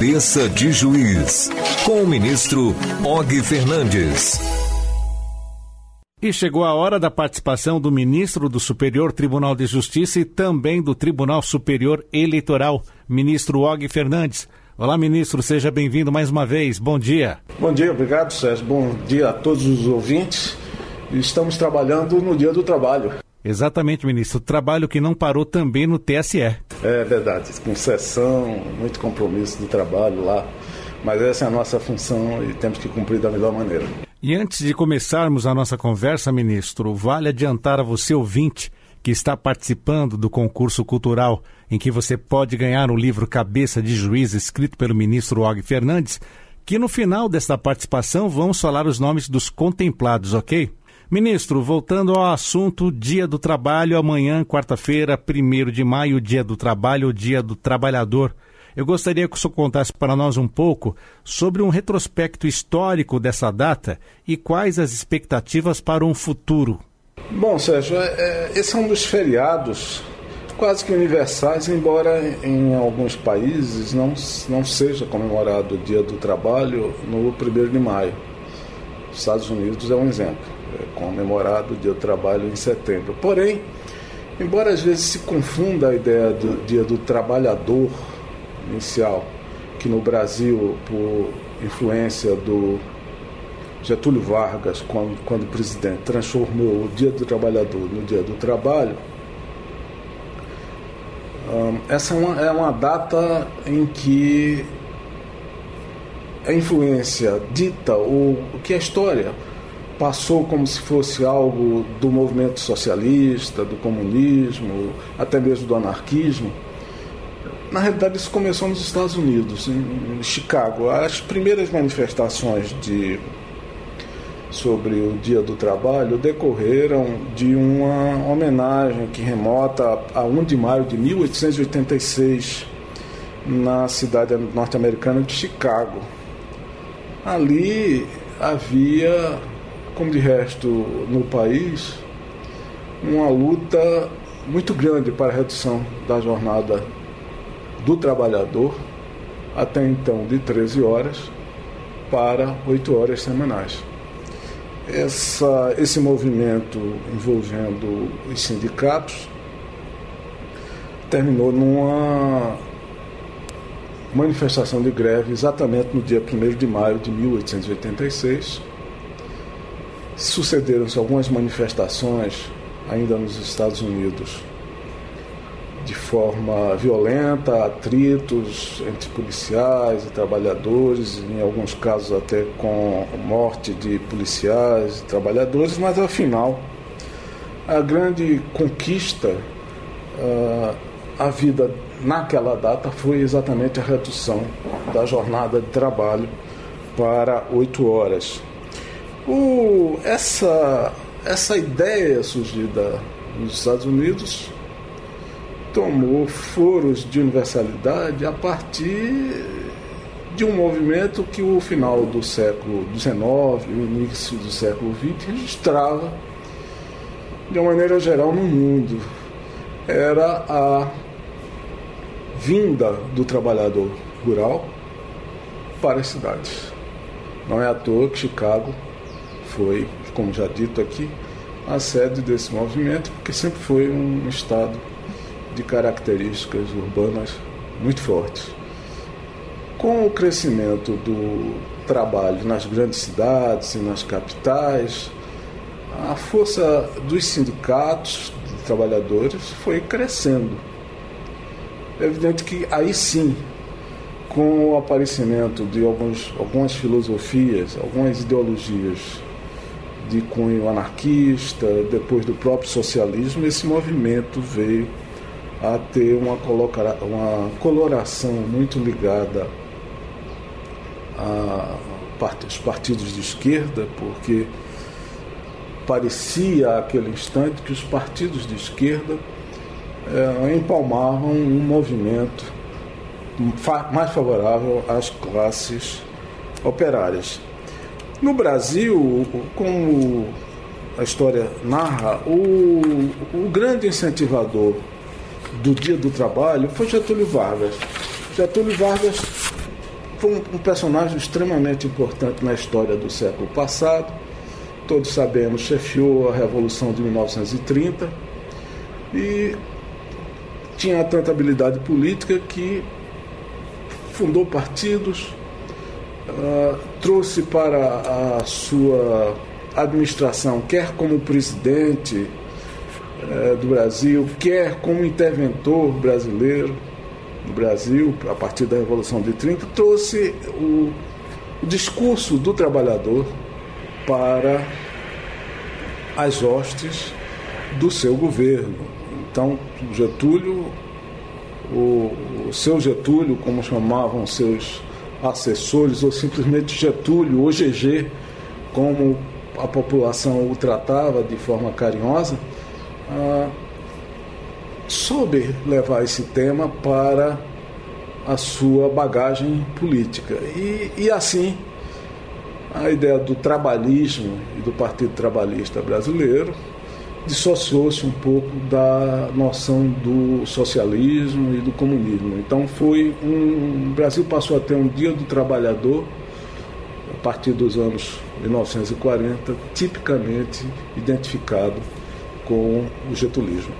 Cabeça de Juiz, com o ministro Og Fernandes. E chegou a hora da participação do ministro do Superior Tribunal de Justiça e também do Tribunal Superior Eleitoral, ministro Og Fernandes. Olá, ministro, seja bem-vindo mais uma vez. Bom dia. Bom dia, obrigado, Sérgio. Bom dia a todos os ouvintes. Estamos trabalhando no Dia do Trabalho. Exatamente, ministro. Trabalho que não parou também no TSE. É verdade, com sessão, muito compromisso de trabalho lá. Mas essa é a nossa função e temos que cumprir da melhor maneira. E antes de começarmos a nossa conversa, ministro, vale adiantar a você, ouvinte, que está participando do concurso cultural em que você pode ganhar o livro Cabeça de Juiz, escrito pelo ministro Og Fernandes, que no final desta participação vamos falar os nomes dos contemplados, ok? Ministro, voltando ao assunto Dia do Trabalho, amanhã, quarta-feira, 1 de maio, Dia do Trabalho, Dia do Trabalhador. Eu gostaria que o senhor contasse para nós um pouco sobre um retrospecto histórico dessa data e quais as expectativas para um futuro. Bom, Sérgio, é, é, esse é um dos feriados quase que universais, embora em alguns países não, não seja comemorado o Dia do Trabalho no 1 de maio. Os Estados Unidos é um exemplo comemorado o Dia do Trabalho em setembro. Porém, embora às vezes se confunda a ideia do Dia do Trabalhador inicial, que no Brasil, por influência do Getúlio Vargas, quando, quando presidente, transformou o Dia do Trabalhador no Dia do Trabalho, essa é uma, é uma data em que a influência dita o, o que é história passou como se fosse algo do movimento socialista, do comunismo, até mesmo do anarquismo. Na realidade, isso começou nos Estados Unidos, em Chicago. As primeiras manifestações de sobre o Dia do Trabalho decorreram de uma homenagem que remota a 1 de maio de 1886 na cidade norte-americana de Chicago. Ali havia como de resto no país, uma luta muito grande para a redução da jornada do trabalhador, até então de 13 horas, para 8 horas semanais. Essa, esse movimento envolvendo os sindicatos terminou numa manifestação de greve exatamente no dia 1 de maio de 1886 Sucederam-se algumas manifestações ainda nos Estados Unidos de forma violenta, atritos entre policiais e trabalhadores, em alguns casos até com morte de policiais e trabalhadores, mas afinal a grande conquista, uh, a vida naquela data foi exatamente a redução da jornada de trabalho para oito horas. O, essa, essa ideia surgida nos Estados Unidos tomou foros de universalidade a partir de um movimento que o final do século XIX o início do século XX registrava de uma maneira geral no mundo. Era a vinda do trabalhador rural para as cidades. Não é à toa que Chicago foi, como já dito aqui, a sede desse movimento, porque sempre foi um estado de características urbanas muito fortes. Com o crescimento do trabalho nas grandes cidades e nas capitais, a força dos sindicatos de trabalhadores foi crescendo. É evidente que aí sim com o aparecimento de alguns, algumas filosofias, algumas ideologias de cunho anarquista, depois do próprio socialismo, esse movimento veio a ter uma, coloca, uma coloração muito ligada aos partidos de esquerda, porque parecia aquele instante que os partidos de esquerda é, empalmavam um movimento mais favorável às classes operárias. No Brasil, como a história narra, o, o grande incentivador do Dia do Trabalho foi Getúlio Vargas. Getúlio Vargas foi um, um personagem extremamente importante na história do século passado. Todos sabemos, chefiou a Revolução de 1930 e tinha tanta habilidade política que fundou partidos, uh, trouxe para a sua administração, quer como presidente uh, do Brasil, quer como interventor brasileiro do Brasil, a partir da Revolução de 30, trouxe o, o discurso do trabalhador para as hostes do seu governo. Então, Getúlio o, o seu Getúlio, como chamavam seus assessores, ou simplesmente Getúlio, ou GG, como a população o tratava de forma carinhosa, ah, soube levar esse tema para a sua bagagem política. E, e assim, a ideia do trabalhismo e do Partido Trabalhista Brasileiro dissociou-se um pouco da noção do socialismo e do comunismo. Então foi um, o Brasil passou a ter um dia do trabalhador a partir dos anos 1940, tipicamente identificado com o getulismo.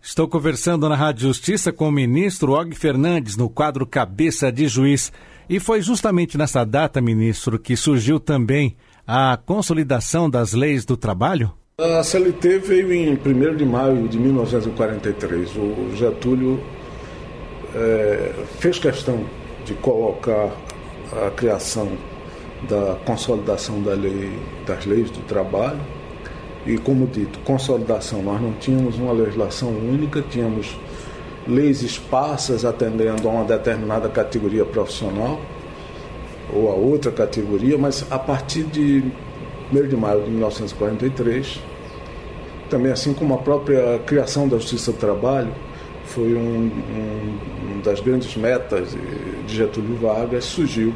Estou conversando na Rádio Justiça com o ministro Og Fernandes no quadro Cabeça de Juiz. E foi justamente nessa data, ministro, que surgiu também a consolidação das leis do trabalho? A CLT veio em 1 de maio de 1943. O Getúlio é, fez questão de colocar a criação da consolidação da lei, das leis do trabalho. E, como dito, consolidação, nós não tínhamos uma legislação única, tínhamos leis esparsas atendendo a uma determinada categoria profissional ou a outra categoria, mas a partir de 1 de maio de 1943 também assim como a própria criação da Justiça do Trabalho foi um, um, das grandes metas de Getúlio Vargas, surgiu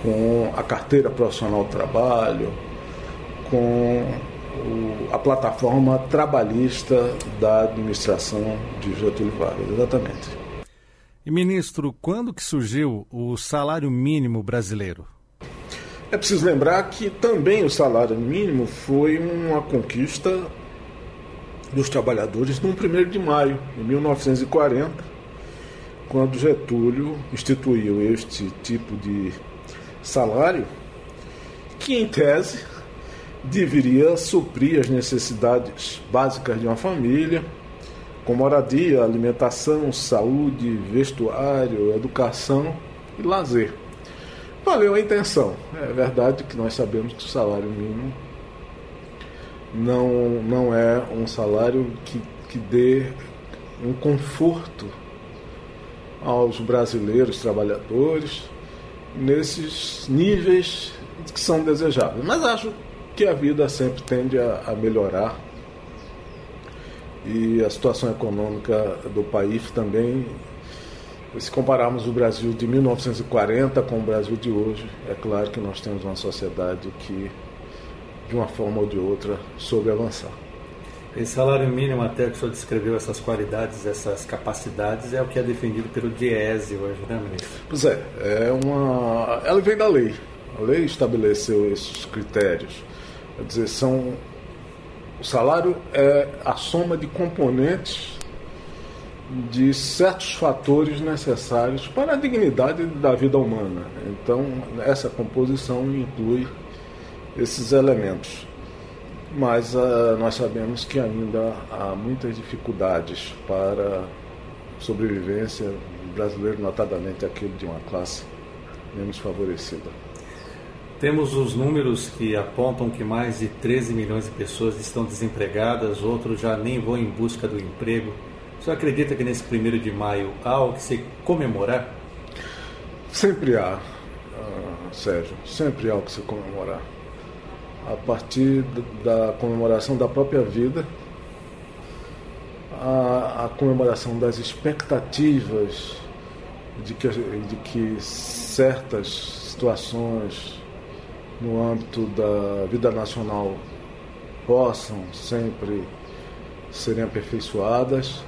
com a carteira profissional do trabalho, com o, a plataforma trabalhista da administração de Getúlio Vargas, exatamente. E ministro, quando que surgiu o salário mínimo brasileiro? É preciso lembrar que também o salário mínimo foi uma conquista dos trabalhadores no 1 de maio de 1940, quando Getúlio instituiu este tipo de salário, que em tese deveria suprir as necessidades básicas de uma família, com moradia, alimentação, saúde, vestuário, educação e lazer. Valeu a intenção. É verdade que nós sabemos que o salário mínimo não, não é um salário que, que dê um conforto aos brasileiros trabalhadores nesses níveis que são desejáveis. Mas acho que a vida sempre tende a, a melhorar e a situação econômica do país também se compararmos o Brasil de 1940 com o Brasil de hoje, é claro que nós temos uma sociedade que, de uma forma ou de outra, soube avançar. Esse salário mínimo, até que o senhor descreveu essas qualidades, essas capacidades, é o que é defendido pelo Diese hoje, né, ministro? Pois é, é uma. Ela vem da lei. A lei estabeleceu esses critérios. Quer dizer, são. O salário é a soma de componentes de certos fatores necessários para a dignidade da vida humana. Então, essa composição inclui esses elementos. Mas uh, nós sabemos que ainda há muitas dificuldades para sobrevivência brasileira, notadamente aquele de uma classe menos favorecida. Temos os números que apontam que mais de 13 milhões de pessoas estão desempregadas, outros já nem vão em busca do emprego você acredita que nesse primeiro de maio há algo que se comemorar? Sempre há, uh, Sérgio, sempre há o que se comemorar. A partir da comemoração da própria vida, a, a comemoração das expectativas de que, de que certas situações no âmbito da vida nacional possam sempre serem aperfeiçoadas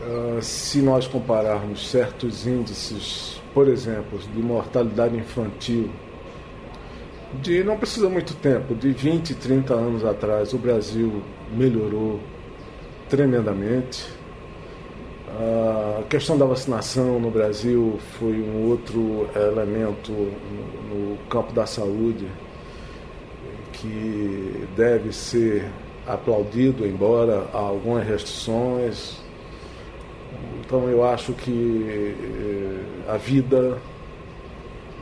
Uh, se nós compararmos certos índices, por exemplo, de mortalidade infantil, de não precisa muito tempo, de 20, 30 anos atrás, o Brasil melhorou tremendamente. A questão da vacinação no Brasil foi um outro elemento no campo da saúde que deve ser aplaudido, embora há algumas restrições. Então eu acho que eh, a vida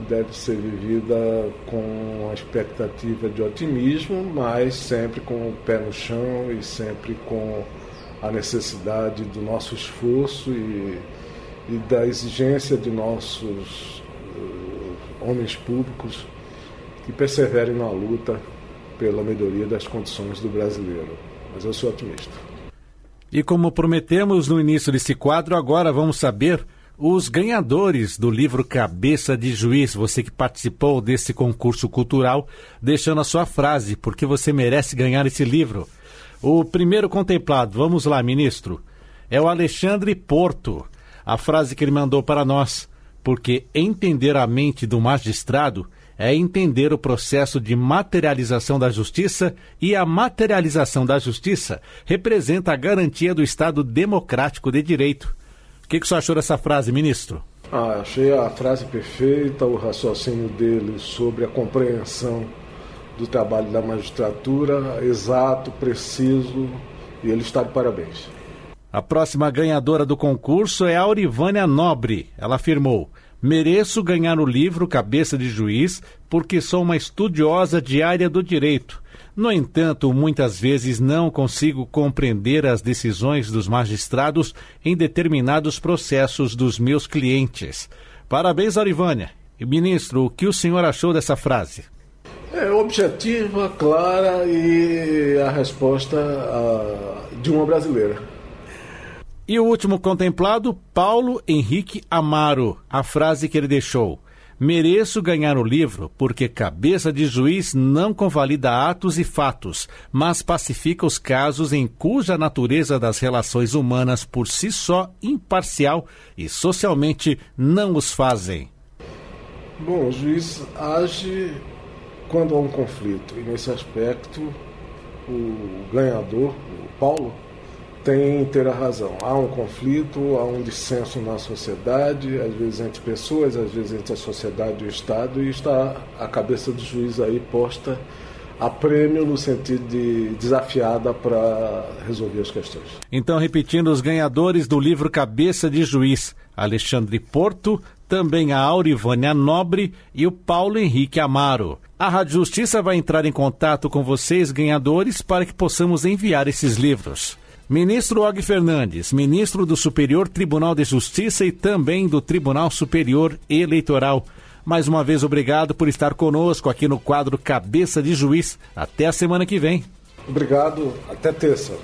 deve ser vivida com a expectativa de otimismo, mas sempre com o pé no chão e sempre com a necessidade do nosso esforço e, e da exigência de nossos uh, homens públicos que perseverem na luta pela melhoria das condições do brasileiro. Mas eu sou otimista. E como prometemos no início desse quadro, agora vamos saber os ganhadores do livro Cabeça de Juiz, você que participou desse concurso cultural, deixando a sua frase, porque você merece ganhar esse livro. O primeiro contemplado, vamos lá, ministro, é o Alexandre Porto. A frase que ele mandou para nós, porque entender a mente do magistrado é entender o processo de materialização da justiça e a materialização da justiça representa a garantia do Estado democrático de direito. O que, que o senhor achou dessa frase, ministro? Ah, achei a frase perfeita, o raciocínio dele sobre a compreensão do trabalho da magistratura, exato, preciso, e ele está de parabéns. A próxima ganhadora do concurso é a Aurivânia Nobre. Ela afirmou: Mereço ganhar o livro Cabeça de Juiz porque sou uma estudiosa diária do direito. No entanto, muitas vezes não consigo compreender as decisões dos magistrados em determinados processos dos meus clientes. Parabéns, Aurivânia. E, ministro, o que o senhor achou dessa frase? É objetiva, clara e a resposta uh, de uma brasileira. E o último contemplado, Paulo Henrique Amaro. A frase que ele deixou: Mereço ganhar o livro porque cabeça de juiz não convalida atos e fatos, mas pacifica os casos em cuja natureza das relações humanas por si só imparcial e socialmente não os fazem. Bom, o juiz age quando há um conflito. E nesse aspecto, o ganhador, o Paulo, tem inteira razão. Há um conflito, há um dissenso na sociedade, às vezes entre pessoas, às vezes entre a sociedade e o Estado, e está a cabeça do juiz aí posta a prêmio no sentido de desafiada para resolver as questões. Então, repetindo os ganhadores do livro Cabeça de Juiz, Alexandre Porto, também a Aurivânia Nobre e o Paulo Henrique Amaro. A Rádio Justiça vai entrar em contato com vocês, ganhadores, para que possamos enviar esses livros. Ministro Og Fernandes, ministro do Superior Tribunal de Justiça e também do Tribunal Superior Eleitoral. Mais uma vez, obrigado por estar conosco aqui no quadro Cabeça de Juiz. Até a semana que vem. Obrigado, até terça.